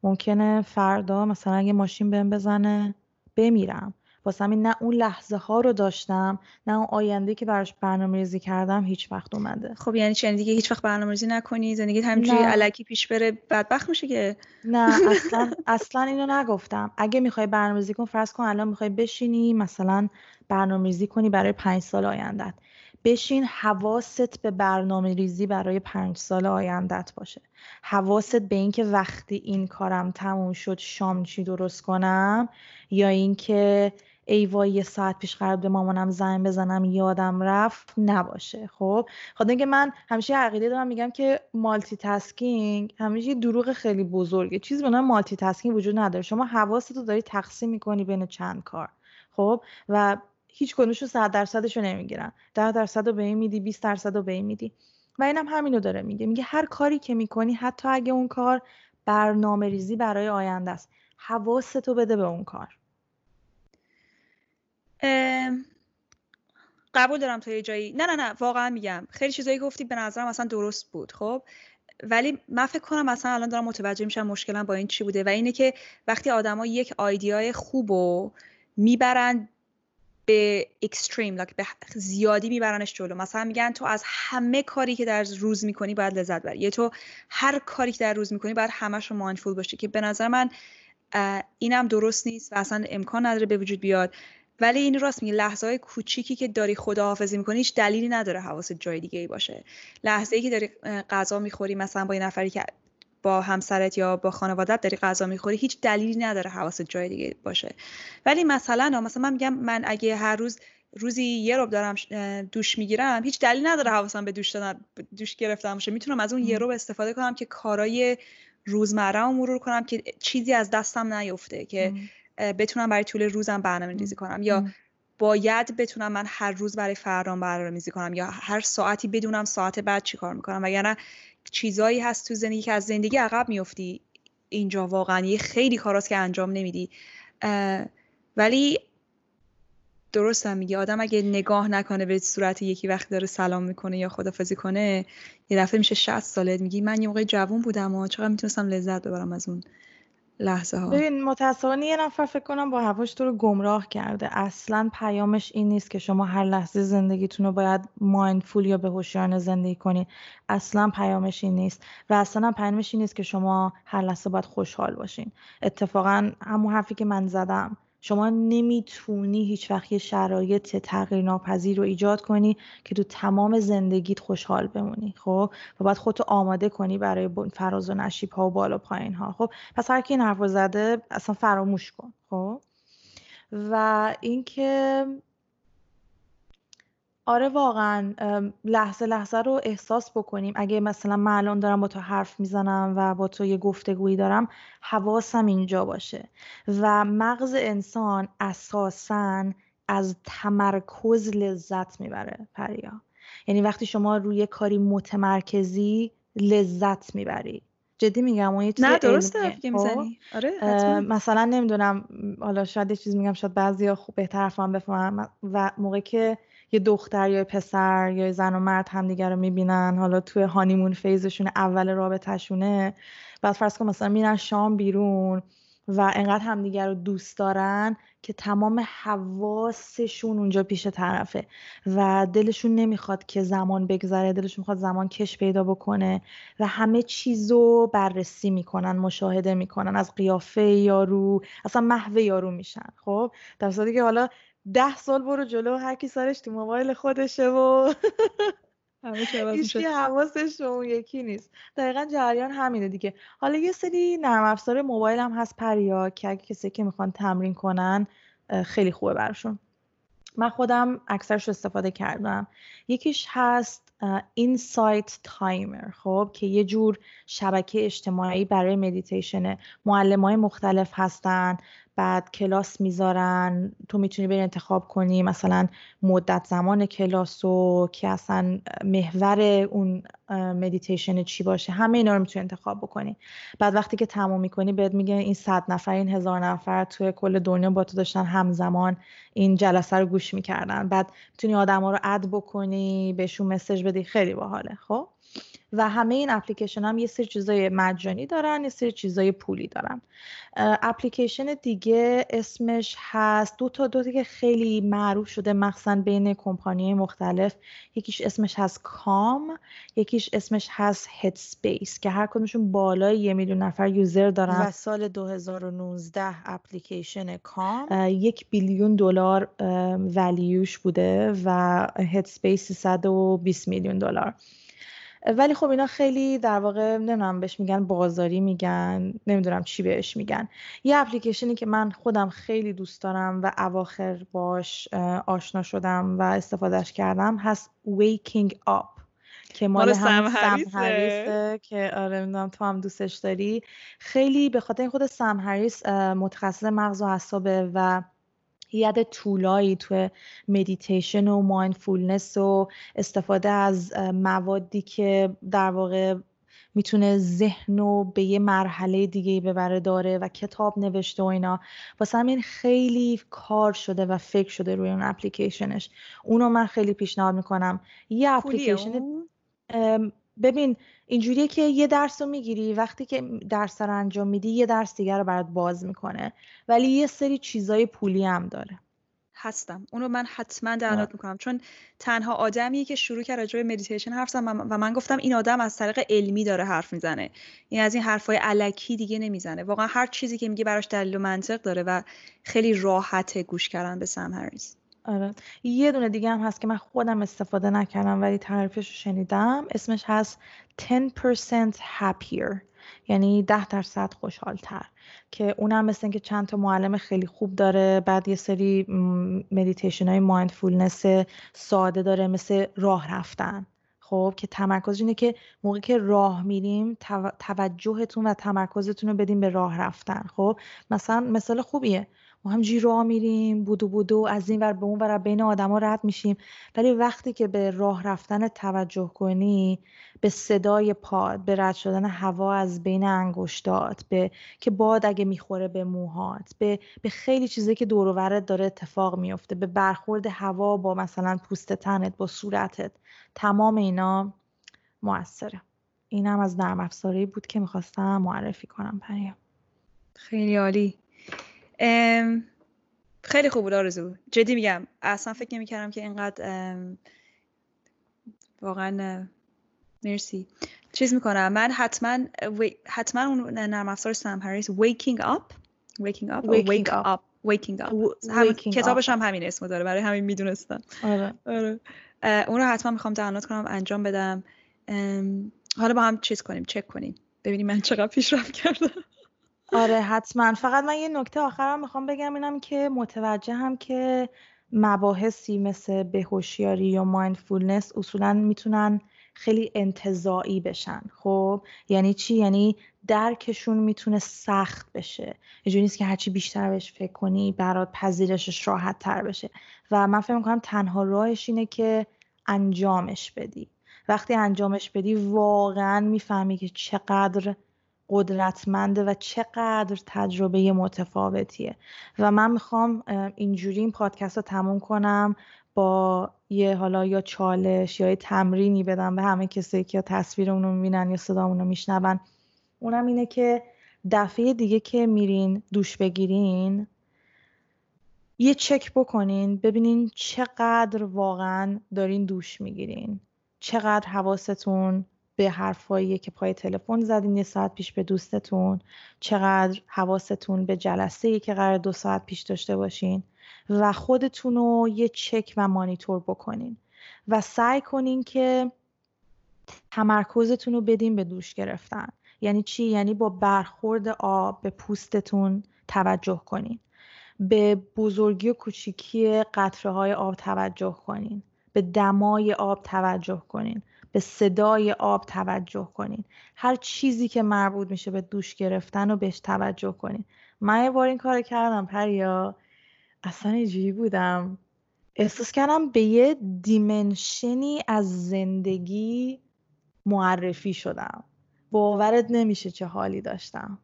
ممکنه فردا مثلا اگه ماشین بهم بزنه بمیرم. واسه همین نه اون لحظه ها رو داشتم نه اون آینده که براش برنامه ریزی کردم هیچ وقت اومده. خب یعنی چه دیگه هیچ وقت برنامه ریزی نکنی زندگی همینجوری علکی پیش بره بدبخت میشه که؟ نه اصلا اصلا اینو نگفتم. اگه می‌خوای برنامه ریزی کن فرض کن الان می‌خوای بشینی مثلا برنامه ریزی کنی برای پنج سال آیندت بشین حواست به برنامه ریزی برای پنج سال آیندت باشه. حواست به اینکه وقتی این کارم تموم شد شام چی درست کنم یا اینکه ای وای یه ساعت پیش قرار به مامانم زنگ بزنم یادم رفت نباشه. خب خاطر اینکه من همیشه عقیده دارم میگم که مالتی تاسکینگ همیشه دروغ خیلی بزرگه. چیزی به نام مالتی تاسکینگ وجود نداره. شما حواستو داری تقسیم می‌کنی بین چند کار. خب و هیچ کدومشون 100 درصدشو نمی‌گیرن. 10 درصد رو به این میدی 20 درصد رو به این میدی. و اینم همینو داره میگه. میگه هر کاری که می‌کنی حتی اگه اون کار برنامه ریزی برای آینده است حواستو بده به اون کار. قبول دارم تا یه جایی. نه نه نه واقعا میگم. خیلی چیزایی گفتی به نظرم اصلا درست بود خب؟ ولی من فکر کنم مثلا الان دارم متوجه میشم مشکلم با این چی بوده. و اینه که وقتی آدما یک آیدیای خوب و می‌برن به اکستریم به زیادی میبرنش جلو. مثلا میگن تو از همه کاری که در روز می‌کنی باید لذت بری یا تو هر کاری که در روز می‌کنی باید همش رو مایندفول باشی که به نظر من اینم درست نیست و اصلا امکان نداره به وجود بیاد. ولی این راست میگه لحظه های کوچیکی که داری خداحافظی می‌کنی هیچ دلیلی نداره حواست جای دیگه ای باشه. لحظه ای که داری غذا می‌خوری مثلا با یه نفری که با همسرت یا با خانوادت داری غذا می‌خوری هیچ دلیلی نداره حواست جای دیگه باشه. ولی مثلا مثلا من میگم من اگه هر روز روزی یه روب دارم دوش می‌گیرم هیچ دلیلی نداره حواسم به دوش دادن دوش گرفتم باشه. می‌تونم از اون یه روب استفاده کنم که کارای روزمره رو مرور کنم که چیزی از دستم نیفته که بتونم برای طول روزم برنامه ریزی کنم. یا باید بتونم من هر روز برای فردام برنامه ریزی کنم یا هر ساعتی بدونم ساعت بعد چی کار می‌کنم. وگرنه چیزایی هست تو زندگی که از زندگی عقب میفتی اینجا واقعا یه خیلی کاراست که انجام نمیدی. ولی درستم میگه آدم اگه نگاه نکنه به صورت یکی وقتی داره سلام می‌کنه یا خدافزی کنه یه دفعه میشه 60 ساله میگی من یه موقع جوون بودم و چقدر می‌تونستم لذت ببرم از اون. لحظه ها ببین متاسفانه یه نفر فکر کنم با هواش تو رو گمراه کرده. اصلا پیامش این نیست که شما هر لحظه زندگیتون رو باید مایندفول یا به هوشیارانه زندگی کنید اصلا پیامش این نیست. و اصلا پیامش این نیست که شما هر لحظه باید خوشحال باشین. اتفاقا همون حرفی که من زدم. شما نمی‌تونی هیچ وقت یه شرایط تغییر ناپذیر رو ایجاد کنی که تو تمام زندگیت خوشحال بمونی خب؟ و باید خودتو آماده کنی برای فراز و نشیب ها و بالا پایین ها خب؟ پس هر کی این حرف زده اصلا فراموش کن خب؟ و اینکه آره واقعا لحظه لحظه رو احساس بکنیم. اگه مثلا من الان دارم با تو حرف می‌زنم و با تو یه گفتگویی دارم حواسم اینجا باشه. و مغز انسان اساسا از تمرکز لذت می‌بره پریا. یعنی وقتی شما روی کاری متمرکزی لذت می‌بری. جدی میگم اون یه چیز نه درسته که خب؟ می‌زنی. آره مثلا نمی‌دونم حالا شاید یه چیز میگم شاید بعضیا خوب بهتر حرفم بفهمم و موقعی که یه دختر یا پسر یا زن و مرد همدیگه رو می‌بینن. حالا توی هانیمون فیزشون اول رابطهشونه. بعد فرض کن مثلا میرن شام بیرون و انقدر همدیگه رو دوست دارن که تمام حواسشون اونجا پیش طرفه و دلشون نمی‌خواد که زمان بگذره دلشون می‌خواد زمان کش پیدا بکنه و همه چیزو بررسی می‌کنن مشاهده می‌کنن. از قیافه یارو اصلا محو یارو میشن خب؟ در که حالا ده سال برو جلو هر کی سرش تو موبایل خودشه و [LAUGHS] هیچ حواسش اون یکی نیست. دقیقا جریان همینه دیگه. حالا یه سری نرم افزار موبایل هم هست پریا که اگه کسی که می‌خوان تمرین کنن خیلی خوبه برشون من خودم اکثرش استفاده کردم. یکیش هست اینسایت تایمر خب که یه جور شبکه اجتماعی برای مدیتیشنه معلم های مختلف هستن. بعد کلاس می‌ذارن تو می‌تونی بری انتخاب کنی. مثلا مدت زمان کلاس و که اصلا محور اون مدیتیشن چی باشه همه اینا رو می‌تونی انتخاب بکنی. بعد وقتی که تموم می‌کنی بهت میگه این صد نفر این هزار نفر توی کل دنیا با تو داشتن همزمان این جلسه رو گوش می‌کردن. بعد می‌تونی آدم ها رو add بکنی بهشون message بدی خیلی باحاله خب؟ و همه این اپلیکیشن هم یه سری چیزای مجانی دارن یه سری چیزای پولی دارن. اپلیکیشن دیگه اسمش هست دو تا دو تا که خیلی معروف شده مخصوصا بین کمپانی مختلف. یکیش اسمش هست Calm یکیش اسمش هست Headspace که هر کدومشون بالای یه میلیون نفر user دارن. و سال 2019 application Calm. یک billion دلار value ش بوده و Headspace 120 میلیون دلار. ولی خب اینا خیلی در واقع نمی‌دونم بهش میگن بازاری میگن نمی‌دونم چی بهش میگن. یه اپلیکیشنی که من خودم خیلی دوست دارم و اواخر باش آشنا شدم و استفادهش کردم هست Waking Up که مال هم سم که آره نمی‌دونم تو هم دوستش داری. خیلی به خاطر خود سم هریس متخصص مغز و اعصابه و ید طولایی تو مدیتیشن و mindfulness و استفاده از موادی که در واقع می‌تونه ذهن رو به یه مرحله دیگه ببره داره و کتاب نوشته و اینا. واسه همین خیلی کار شده و فکر شده روی اون اپلیکیشنش. اونو من خیلی پیشنهاد می‌کنم. یه اپلیکیشن ببین اینجوریه که یه درس رو می‌گیری وقتی که درس رو انجام میدی یه درس دیگر رو برات باز می‌کنه. ولی یه سری چیزای پولی هم داره. هستم. اونو من حتما دعوت می‌کنم. چون تنها آدمیه که شروع کرد راجع به مدیتیشن حرف زدم و من گفتم این آدم از طریق علمی داره حرف می‌زنه. این از این حرفای علکی دیگه نمی‌زنه. واقعا هر چیزی که میگه براش دلیل و منطق داره و خیلی راحت گوش کردن به سم هریس آره. یه دونه دیگه هم هست که من خودم استفاده نکردم ولی تعریفش رو شنیدم. اسمش هست 10% happier. یعنی ده درصد خوشحالتر. که اونم مثل که چند تا معلم خیلی خوب داره بعد یه سری مدیتیشن های mindfulness ساده داره مثل راه رفتن. خب که تمرکزش اینه که موقعی که راه میریم توجهتون و تمرکزتون رو بدیم به راه رفتن. خب مثلا مثال خوبیه. ما همینجوری راه میریم بدو بدو از این ور به اون ور بین آدما رد میشیم. ولی وقتی که به راه رفتن توجه کنی به صدای پاد به رد شدن هوا از بین انگشتات به که باد اگه می‌خوره به موهات به به خیلی چیزی که دور و داره اتفاق میفته. به برخورد هوا با مثلا پوست تنت با صورتت. تمام اینا موثره. اینم از نرم افزاری بود که می‌خواستم معرفی کنم پریا. خیلی عالی. خیلی خوب بود آرزو جدی میگم اصلا فکر نمی‌کردم که اینقدر واقعا مرسی. چیز می‌کنم. من حتما حتما اون نرم افزار سم هریس waking up. Waking up waking up. Waking up. کتابش هم همین اسمو داره برای همین می‌دونستم. آره. آره. اون رو حتما می‌خوام دانلود کنم انجام بدم. حالا با هم چیز کنیم چک کنیم. ببینیم من چقدر پیشرفت کردم. آره حتما. فقط من یه نکته آخرم می‌خوام بگم اینم که متوجه هم که مباحثی مثل بهوشیاری یا مایندفولنس اصولا می‌تونن خیلی انتظاعی بشن. خب یعنی چی؟ یعنی درکشون می‌تونه سخت بشه. یه نیست که هرچی بیشتر بهش فکر کنی برات پذیرشش راحت تر بشه. و من فکر می‌کنم تنها راهش اینه که انجامش بدی. وقتی انجامش بدی واقعا می‌فهمی که چقدر قدرتمنده و چقدر تجربه متفاوتیه. و من می‌خوام اینجوری این پادکست رو تموم کنم با یه حالا یا چالش یا یه تمرینی بدم به همه کسی که تصویر اونو می‌بینن یا صدا اونو میشنون. اونم اینه که دفعه دیگه که میرین دوش بگیرین یه چک بکنین ببینین چقدر واقعا دارین دوش می‌گیرین. چقدر حواستون به حرفایی که پای تلفن زدین یه ساعت پیش به دوستتون چقدر حواستون به جلسه که قرار دو ساعت پیش داشته باشین و خودتون رو یه چک و مانیتور بکنین و سعی کنین که تمرکزتون رو بدین به دوش گرفتن. یعنی چی؟ یعنی با برخورد آب به پوستتون توجه کنین. به بزرگی و کوچیکی قطره های آب توجه کنین. به دمای آب توجه کنین. به صدای آب توجه کنین. هر چیزی که مربوط میشه به دوش گرفتن و بهش توجه کنین. من یه بار این کار کردم پریا. اصلا اینجوری بودم. احساس کردم به یه دیمنشنی از زندگی معرفی شدم. باورت نمیشه چه حالی داشتم.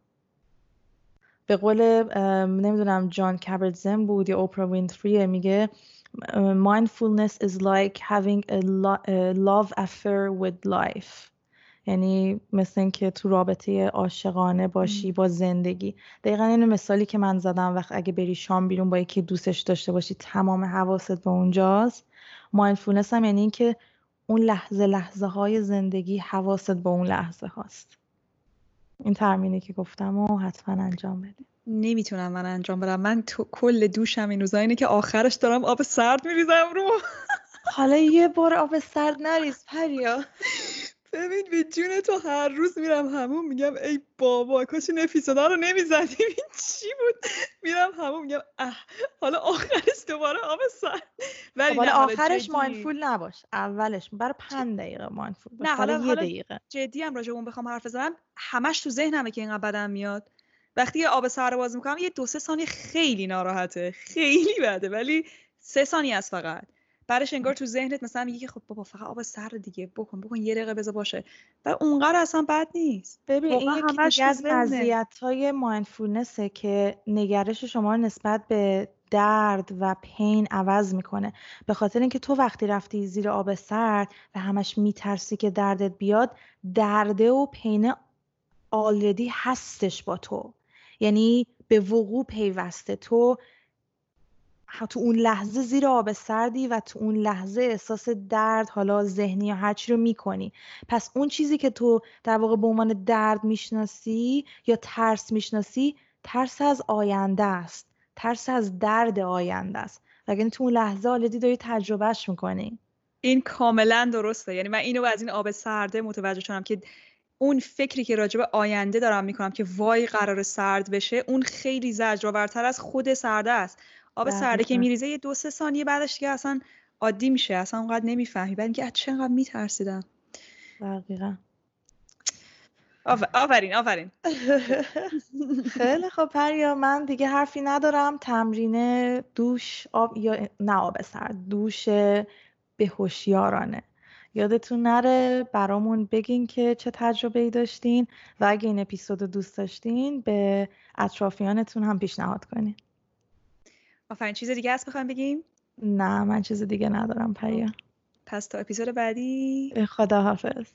به قول نمی‌دونم جان کبرتزن بود یا اوپرا وینفری میگه mindfulness is like having a, love affair with life. یعنی مثل اینکه تو رابطه عاشقانه باشی با زندگی. دقیقا این مثالی که من زدم وقت اگه بری شام بیرون با یکی دوستش داشته باشی تمام حواست به اونجاست. مایندفولنس هم یعنی اینکه اون لحظه لحظه های زندگی حواست به اون لحظه هاست. این ترمینی که گفتم و حتما انجام بدیم نمی‌تونم من انجام بدم. من تو کل دوشم این روزا اینه که آخرش دارم آب سرد میریزم رو. حالا یه بار آب سرد نریز پریا. ببین به جون تو هر روز میرم همون میگم ای بابا کاش این اپیزودا رو نمی‌زدیم. این چی بود؟ میرم همون میگم اه حالا آخرش دوباره آب سرد. ولی خب، آخرش مایندفول نباش. اولش برای پنج دقیقه مایندفول نه حالا یه دقیقه. جدی هم راجع اون بخوام حرف بزنم. همش تو ذهنمه که اینقدر بدم میاد. وقتی یه آب سر باز می‌کنم یه دو سه ثانیه خیلی ناراحته. خیلی بده ولی سه ثانیه است فقط. بعدش انگار تو ذهنت مثلا میگه خب بابا فقط آب سر دیگه بکن بکن یه دقیقه بذار باشه. و اونقدر اصلا بد نیست. ببین این یکی از مزیت های مایندفولنسه که نگرش شما نسبت به درد و پین عوض می‌کنه. به خاطر اینکه تو وقتی رفتی زیر آب سرد و همش میترسی که دردت بیاد درده و پینه آلردی هستش با تو. یعنی به وقوع پیوسته. تو تو اون لحظه زیر آب سردی و تو اون لحظه احساس درد حالا ذهنی یا هرچی رو می‌کنی. پس اون چیزی که تو در واقع به عنوان درد می‌شناسی یا ترس می‌شناسی ترس از آینده است. ترس از درد آینده است. وگرنه تو اون لحظه آلدی داری تجربهش می‌کنی. این کاملا درسته. یعنی من اینو از این آب سرده متوجه شدم که اون فکری که راجب آینده دارم می‌کنم که وای قرار سرد بشه اون خیلی زجرآورتر از خود سرده است. آب سرده که میریزه یه دو سه ثانیه بعدش دیگه اصلا عادی میشه اصلا اونقدر نمی‌فهمی. بعد اینکه چقدر میترسیدم. دقیقا. آفرین آفرین. [LAUGHS] خیلی خب پریا من دیگه حرفی ندارم. تمرین دوش آب یا نه آب سرد. دوش به هوشیارانه یادتون نره برامون بگین که چه تجربه ای داشتین و اگه این اپیزود دوست داشتین به اطرافیانتون هم پیشنهاد کنین. آفرین چیز دیگه هست بخوایم بگیم؟ نه من چیز دیگه ندارم پریا. پس تا اپیزود بعدی. خدا حافظ